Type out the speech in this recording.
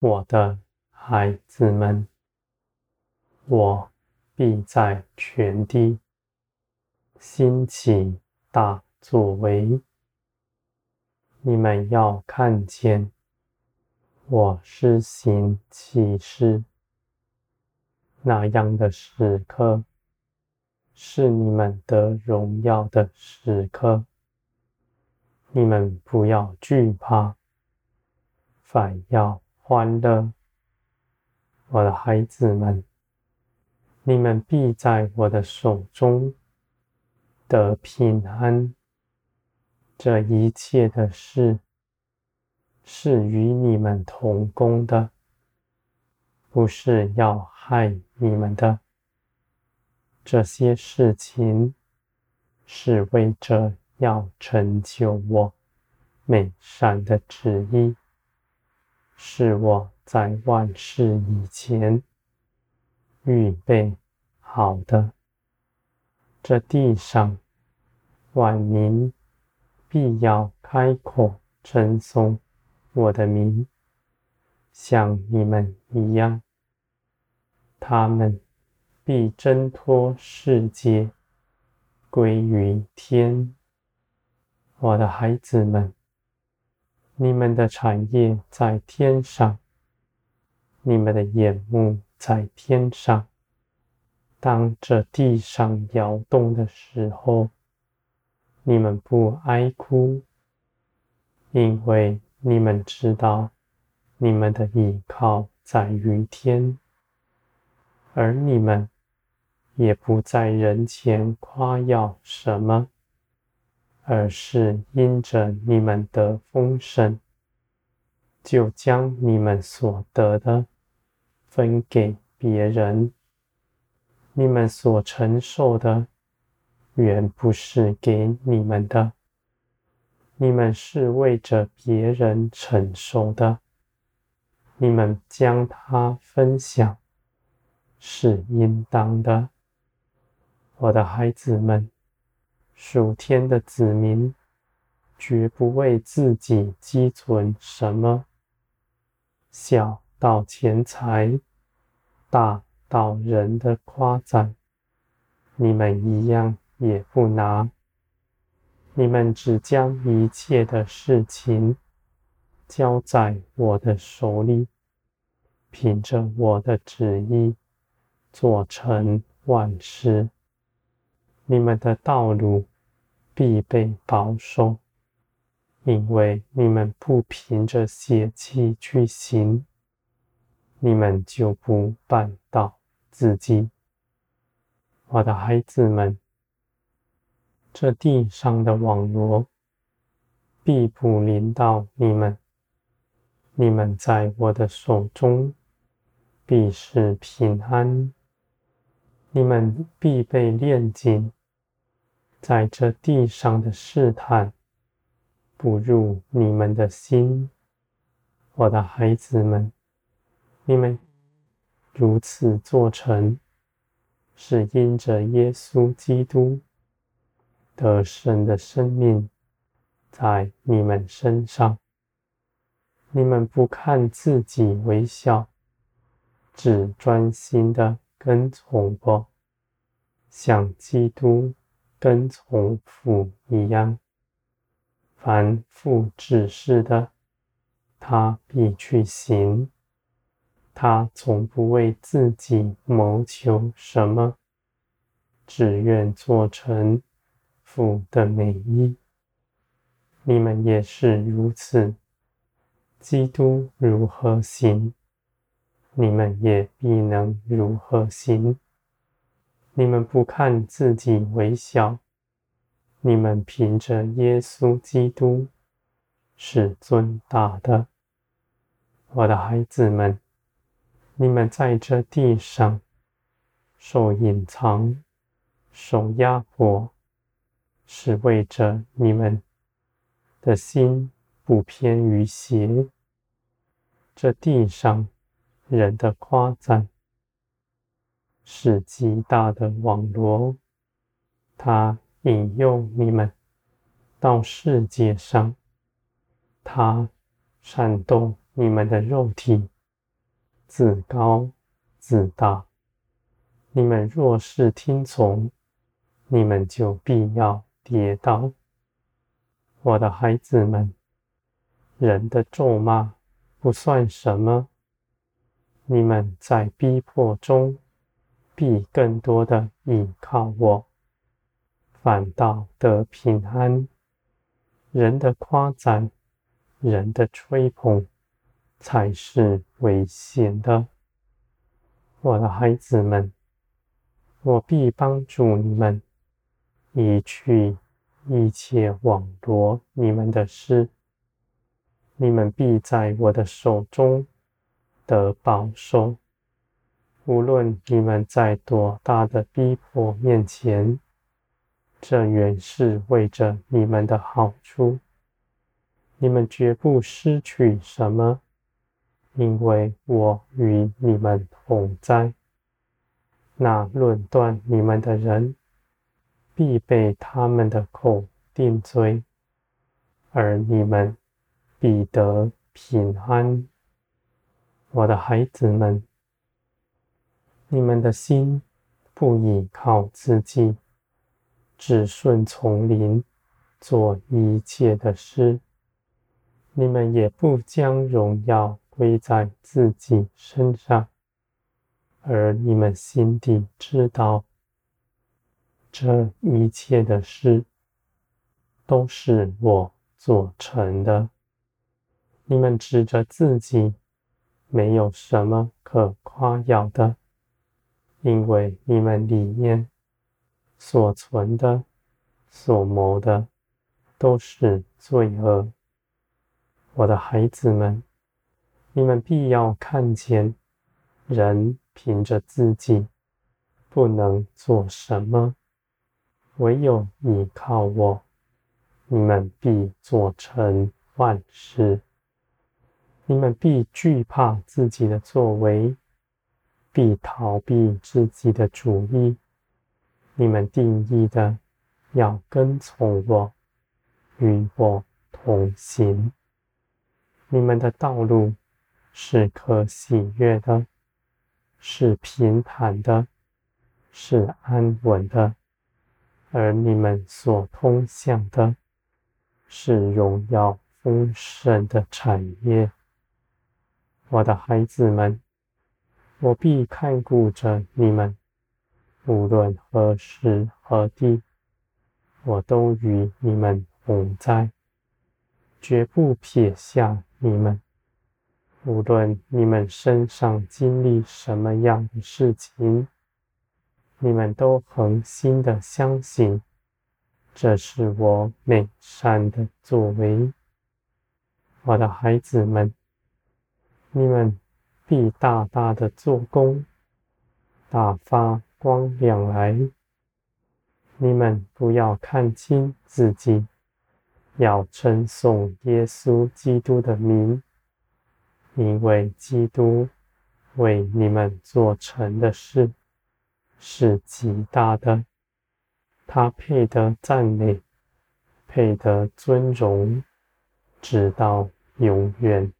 我的孩子们，我必在全地兴起大作为。你们要看见我施行奇事，那样的时刻，是你们得荣耀的时刻。你们不要惧怕，反要欢乐，我的孩子们，你们必在我的手中得平安。这一切的事是与你们同工的，不是要害你们的。这些事情是为着要成就我美善的旨意。是我在万事以前预备好的。这地上万民必要开口称颂我的名，像你们一样。他们必挣脱世界，归于天。我的孩子们。你们的产业在天上，你们的眼目在天上。当这地上摇动的时候，你们不哀哭，因为你们知道你们的依靠在于天，而你们也不在人前夸耀什么。而是因着你们得丰盛，就将你们所得的分给别人。你们所承受的，原不是给你们的，你们是为着别人承受的。你们将它分享，是应当的，我的孩子们。属天的子民，绝不为自己积存什么，小到钱财，大到人的夸赞，你们一样也不拿。你们只将一切的事情交在我的手里，凭着我的旨意做成万事。你们的道路。必被保守，因为你们不凭着血气去行，你们就不绊倒自己。我的孩子们，这地上的网罗必不临到你们，你们在我的手中必是平安，你们必被炼净。在这地上的试探，不入你们的心，我的孩子们，你们如此做成，是因着耶稣基督得胜的生命在你们身上。你们不看自己微笑，只专心的跟从我，像基督。跟从父一样，凡父指示的，他必去行。他从不为自己谋求什么，只愿做成父的美意。你们也是如此。基督如何行，你们也必能如何行。你们不看自己为小，你们凭着耶稣基督是尊大的。我的孩子们，你们在这地上受隐藏、受压迫，是为着你们的心不偏于邪。这地上人的夸赞。是极大的网罗，他引诱你们到世界上，他煽动你们的肉体自高自大。你们若是听从，你们就必要跌倒。我的孩子们，人的咒骂不算什么。你们在逼迫中，必更多的倚靠我，反倒得平安。人的夸赞，人的吹捧，才是危险的。我的孩子们，我必帮助你们，移去一切网罗你们的事。你们必在我的手中。得保守，无论你们在多大的逼迫面前，这原是为着你们的好处。你们绝不失去什么，因为我与你们同在。那论断你们的人，必被他们的口定罪，而你们必得平安。我的孩子们，你们的心不依靠自己，只顺从灵做一切的事。你们也不将荣耀归在自己身上，而你们心底知道，这一切的事都是我做成的。你们指着自己。没有什么可夸耀的，因为你们里面所存的、所谋的，都是罪恶。我的孩子们，你们必要看见，人凭着自己不能做什么，唯有依靠我，你们必做成万事。你们必惧怕自己的作为，必逃避自己的主意。你们定义的要跟从我，与我同行。你们的道路是可喜悦的，是平坦的，是安稳的，而你们所通向的，是荣耀丰盛的产业。我的孩子们，我必看顾着你们，无论何时何地，我都与你们同在，绝不撇下你们。无论你们身上经历什么样的事情，你们都恒心的相信，这是我美善的作为。我的孩子们。你们必大大的做工，大发光亮来。你们不要看轻自己，要称颂耶稣基督的名，因为基督为你们做成的事是极大的，他配得赞美，配得尊荣，直到永远。